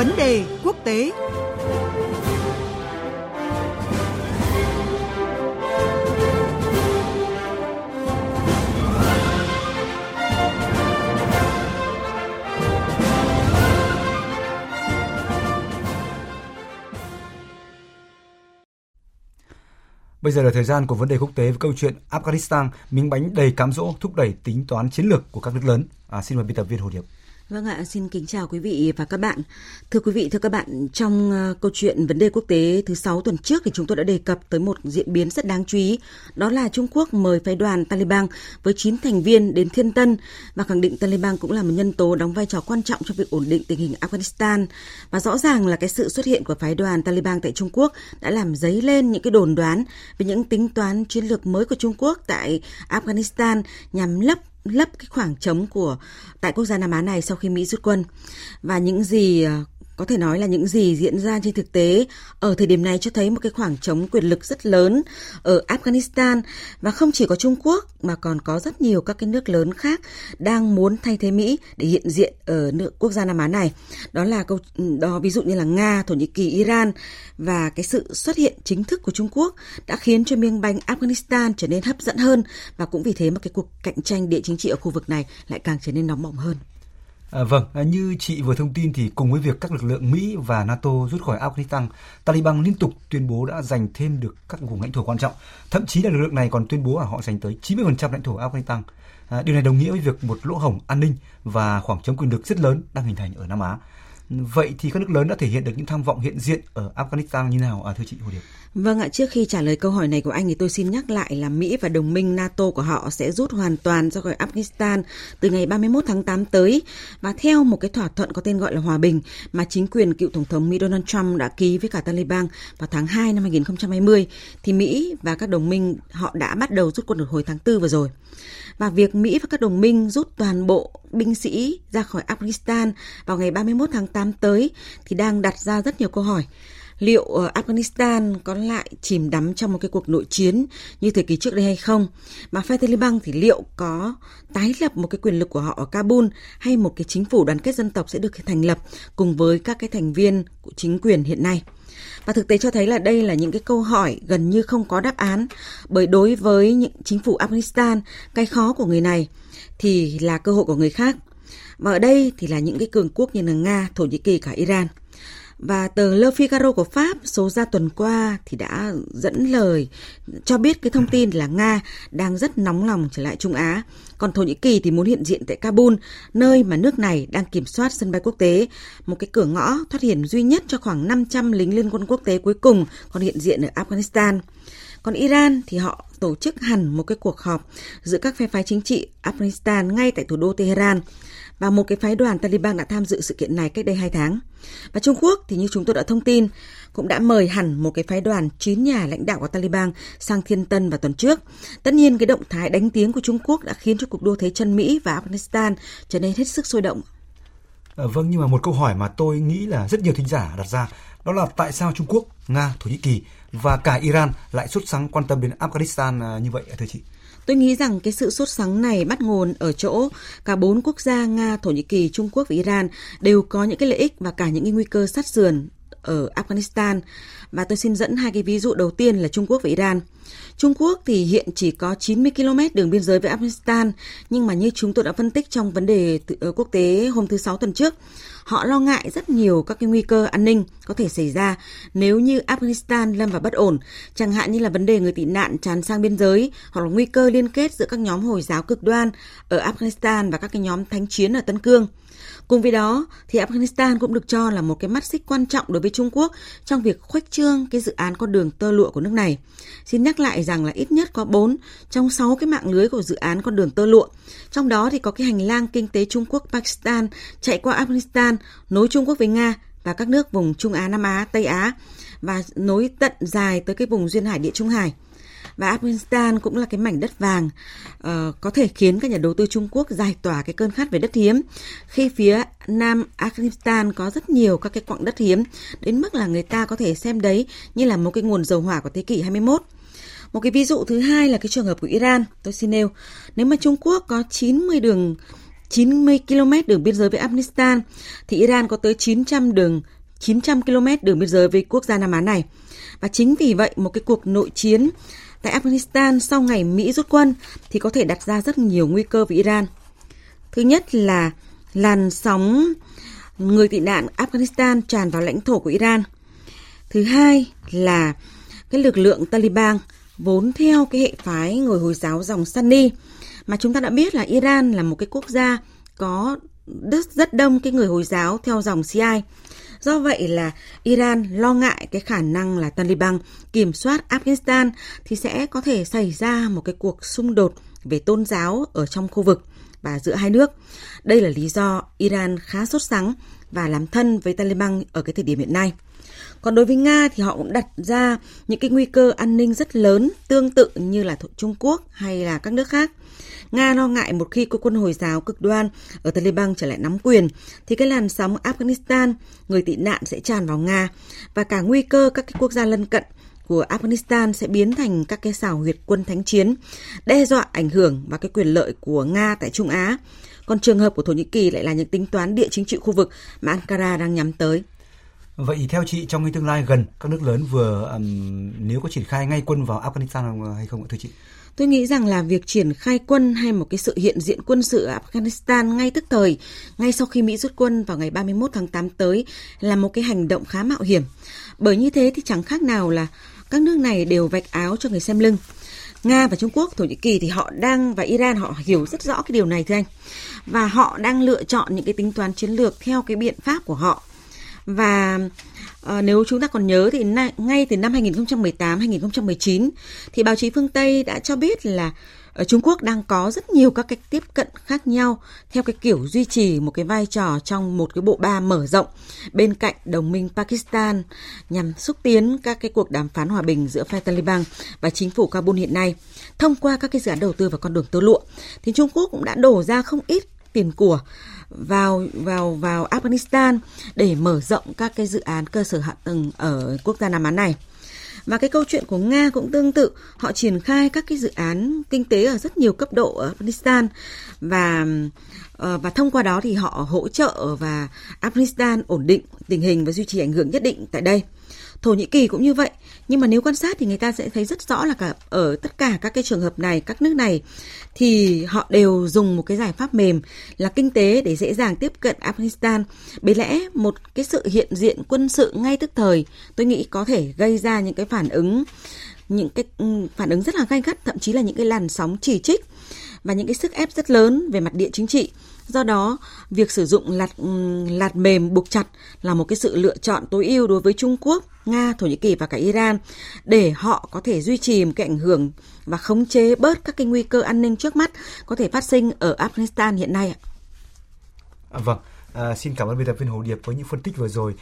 Vấn đề quốc tế Bây giờ là thời gian của vấn đề quốc tế với câu chuyện Afghanistan miếng bánh đầy cám dỗ thúc đẩy tính toán chiến lược của các nước lớn. À, xin mời biên tập viên Hồ Điệp. Vâng ạ, xin kính chào quý vị và các bạn. Thưa quý vị, thưa các bạn, trong ờ, câu chuyện vấn đề quốc tế thứ sáu tuần trước thì chúng tôi đã đề cập tới một diễn biến rất đáng chú ý, đó là Trung Quốc mời phái đoàn Taliban với 9 thành viên đến Thiên Tân và khẳng định Taliban cũng là một nhân tố đóng vai trò quan trọng trong việc ổn định tình hình Afghanistan. Và rõ ràng là cái sự xuất hiện của phái đoàn Taliban tại Trung Quốc đã làm dấy lên những cái đồn đoán về những tính toán chiến lược mới của Trung Quốc tại Afghanistan nhằm lấp lấp cái khoảng trống của, tại quốc gia Nam Á này sau khi Mỹ rút quân. Và những gì ờ, có thể nói là những gì diễn ra trên thực tế ở thời điểm này cho thấy một cái khoảng trống quyền lực rất lớn ở Afghanistan và không chỉ có Trung Quốc mà còn có rất nhiều các cái nước lớn khác đang muốn thay thế Mỹ để hiện diện ở nước quốc gia Nam Á này. Đó là câu đó ví dụ như là Nga, Thổ Nhĩ Kỳ, Iran và cái sự xuất hiện chính thức của Trung Quốc đã khiến cho miếng bánh Afghanistan trở nên hấp dẫn hơn và cũng vì thế mà cái cuộc cạnh tranh địa chính trị ở khu vực này lại càng trở nên nóng bỏng hơn. À, vâng, à, như chị vừa thông tin thì cùng với việc các lực lượng Mỹ và NATO rút khỏi Afghanistan, Taliban liên tục tuyên bố đã giành thêm được các vùng lãnh thổ quan trọng. Thậm chí là lực lượng này còn tuyên bố là họ giành tới 90% lãnh thổ Afghanistan. À, điều này đồng nghĩa với việc một lỗ hổng an ninh và khoảng trống quyền lực rất lớn đang hình thành ở Nam Á. Vậy thì các nước lớn đã thể hiện được những tham vọng hiện diện ở Afghanistan như nào à, thưa chị Hồ Điệp? Vâng ạ, trước khi trả lời câu hỏi này của anh thì tôi xin nhắc lại là Mỹ và đồng minh NATO của họ sẽ rút hoàn toàn ra khỏi Afghanistan từ ngày 31 tháng 8 tới và theo một cái thỏa thuận có tên gọi là hòa bình mà chính quyền cựu tổng thống Mỹ Donald Trump đã ký với cả Taliban vào tháng 2 năm 2020 thì Mỹ và các đồng minh họ đã bắt đầu rút quân được hồi tháng 4 vừa rồi. Và việc Mỹ và các đồng minh rút toàn bộ binh sĩ ra khỏi Afghanistan vào ngày 31 tháng 8 tới thì đang đặt ra rất nhiều câu hỏi liệu ờ, Afghanistan có lại chìm đắm trong một cái cuộc nội chiến như thời kỳ trước đây hay không? Mà phe Taliban thì liệu có tái lập một cái quyền lực của họ ở Kabul hay một cái chính phủ đoàn kết dân tộc sẽ được thành lập cùng với các cái thành viên của chính quyền hiện nay? Và thực tế cho thấy là đây là những cái câu hỏi gần như không có đáp án bởi đối với những chính phủ Afghanistan, cái khó của người này thì là cơ hội của người khác. Và ở đây thì là những cái cường quốc như là Nga, Thổ Nhĩ Kỳ, cả Iran. Và tờ Le Figaro của Pháp số ra tuần qua thì đã dẫn lời cho biết cái thông tin là Nga đang rất nóng lòng trở lại Trung Á. Còn Thổ Nhĩ Kỳ thì muốn hiện diện tại Kabul, nơi mà nước này đang kiểm soát sân bay quốc tế, một cái cửa ngõ thoát hiểm duy nhất cho khoảng 500 lính liên quân quốc tế cuối cùng còn hiện diện ở Afghanistan. Còn Iran thì họ tổ chức hẳn một cái cuộc họp giữa các phe phái chính trị Afghanistan ngay tại thủ đô Tehran và một cái phái đoàn Taliban đã tham dự sự kiện này cách đây 2 tháng. Và Trung Quốc thì như chúng tôi đã thông tin cũng đã mời hẳn một cái phái đoàn 9 nhà lãnh đạo của Taliban sang Thiên Tân vào tuần trước. Tất nhiên cái động thái đánh tiếng của Trung Quốc đã khiến cho cuộc đua thế chân Mỹ và Afghanistan trở nên hết sức sôi động. À, vâng, nhưng mà một câu hỏi mà tôi nghĩ là rất nhiều thính giả đặt ra đó là tại sao Trung Quốc, Nga, Thổ Nhĩ Kỳ và cả Iran lại xuất sáng quan tâm đến Afghanistan ờ, như vậy thưa chị? Tôi nghĩ rằng cái sự sốt sắng này bắt nguồn ở chỗ cả bốn quốc gia Nga, Thổ Nhĩ Kỳ, Trung Quốc và Iran đều có những cái lợi ích và cả những cái nguy cơ sát sườn ở Afghanistan. Và tôi xin dẫn hai cái ví dụ đầu tiên là Trung Quốc và Iran. Trung Quốc thì hiện chỉ có 90 km đường biên giới với Afghanistan, nhưng mà như chúng tôi đã phân tích trong vấn đề ờ, quốc tế hôm thứ Sáu tuần trước, họ lo ngại rất nhiều các cái nguy cơ an ninh có thể xảy ra nếu như Afghanistan lâm vào bất ổn, chẳng hạn như là vấn đề người tị nạn tràn sang biên giới hoặc là nguy cơ liên kết giữa các nhóm Hồi giáo cực đoan ở Afghanistan và các cái nhóm thánh chiến ở Tân Cương. Cùng với đó, thì Afghanistan cũng được cho là một cái mắt xích quan trọng đối với Trung Quốc trong việc khuếch trương cái dự án con đường tơ lụa của nước này. Xin nhắc lại rằng là ít nhất có 4 trong 6 cái mạng lưới của dự án con đường tơ lụa. Trong đó thì có cái hành lang kinh tế Trung Quốc-Pakistan chạy qua Afghanistan, nối Trung Quốc với Nga và các nước vùng Trung Á, Nam Á, Tây Á và nối tận dài tới cái vùng duyên hải Địa Trung Hải và Afghanistan cũng là cái mảnh đất vàng uh, có thể khiến các nhà đầu tư Trung Quốc giải tỏa cái cơn khát về đất hiếm khi phía Nam Afghanistan có rất nhiều các cái quặng đất hiếm đến mức là người ta có thể xem đấy như là một cái nguồn dầu hỏa của thế kỷ 21. Một cái ví dụ thứ hai là cái trường hợp của Iran, tôi xin nêu. Nếu mà Trung Quốc có 90 đường 90 km đường biên giới với Afghanistan thì Iran có tới 900 đường 900 km đường biên giới với quốc gia Nam Á này. Và chính vì vậy một cái cuộc nội chiến tại Afghanistan sau ngày Mỹ rút quân thì có thể đặt ra rất nhiều nguy cơ với Iran. Thứ nhất là làn sóng người tị nạn Afghanistan tràn vào lãnh thổ của Iran. Thứ hai là cái lực lượng Taliban vốn theo cái hệ phái người Hồi giáo dòng Sunni mà chúng ta đã biết là Iran là một cái quốc gia có rất rất đông cái người Hồi giáo theo dòng Shia. Do vậy là Iran lo ngại cái khả năng là Taliban kiểm soát Afghanistan thì sẽ có thể xảy ra một cái cuộc xung đột về tôn giáo ở trong khu vực và giữa hai nước. Đây là lý do Iran khá sốt sắng và làm thân với Taliban ở cái thời điểm hiện nay. Còn đối với Nga thì họ cũng đặt ra những cái nguy cơ an ninh rất lớn tương tự như là Trung Quốc hay là các nước khác. Nga lo ngại một khi có quân Hồi giáo cực đoan ở Taliban trở lại nắm quyền, thì cái làn sóng Afghanistan, người tị nạn sẽ tràn vào Nga và cả nguy cơ các cái quốc gia lân cận của Afghanistan sẽ biến thành các cái xảo huyệt quân thánh chiến, đe dọa ảnh hưởng và cái quyền lợi của Nga tại Trung Á. Còn trường hợp của Thổ Nhĩ Kỳ lại là những tính toán địa chính trị khu vực mà Ankara đang nhắm tới. Vậy theo chị trong cái tương lai gần các nước lớn vừa um, nếu có triển khai ngay quân vào Afghanistan hay không ạ thưa chị? Tôi nghĩ rằng là việc triển khai quân hay một cái sự hiện diện quân sự ở Afghanistan ngay tức thời, ngay sau khi Mỹ rút quân vào ngày 31 tháng 8 tới là một cái hành động khá mạo hiểm. Bởi như thế thì chẳng khác nào là các nước này đều vạch áo cho người xem lưng. Nga và Trung Quốc, Thổ Nhĩ Kỳ thì họ đang và Iran họ hiểu rất rõ cái điều này thưa anh. Và họ đang lựa chọn những cái tính toán chiến lược theo cái biện pháp của họ. Và À, nếu chúng ta còn nhớ thì na, ngay từ năm 2018 2019 thì báo chí phương Tây đã cho biết là ở Trung Quốc đang có rất nhiều các cách tiếp cận khác nhau theo cái kiểu duy trì một cái vai trò trong một cái bộ ba mở rộng bên cạnh đồng minh Pakistan nhằm xúc tiến các cái cuộc đàm phán hòa bình giữa phe Taliban và chính phủ Kabul hiện nay thông qua các cái dự án đầu tư vào con đường tơ lụa. Thì Trung Quốc cũng đã đổ ra không ít tiền của vào vào vào Afghanistan để mở rộng các cái dự án cơ sở hạ tầng ở quốc gia Nam Á này. Và cái câu chuyện của Nga cũng tương tự, họ triển khai các cái dự án kinh tế ở rất nhiều cấp độ ở Afghanistan và ờ, và thông qua đó thì họ hỗ trợ và Afghanistan ổn định tình hình và duy trì ảnh hưởng nhất định tại đây. Thổ Nhĩ Kỳ cũng như vậy. Nhưng mà nếu quan sát thì người ta sẽ thấy rất rõ là cả ở tất cả các cái trường hợp này, các nước này thì họ đều dùng một cái giải pháp mềm là kinh tế để dễ dàng tiếp cận Afghanistan. Bởi lẽ một cái sự hiện diện quân sự ngay tức thời tôi nghĩ có thể gây ra những cái phản ứng những cái ừ, phản ứng rất là gay gắt thậm chí là những cái làn sóng chỉ trích và những cái sức ép rất lớn về mặt địa chính trị Do đó, việc sử dụng lạt ừ, lạt mềm buộc chặt là một cái sự lựa chọn tối ưu đối với Trung Quốc, Nga, Thổ Nhĩ Kỳ và cả Iran để họ có thể duy trì một cái ảnh hưởng và khống chế bớt các cái nguy cơ an ninh trước mắt có thể phát sinh ở Afghanistan hiện nay ạ. À, vâng, à, xin cảm ơn biên tập viên Hồ Điệp với những phân tích vừa rồi.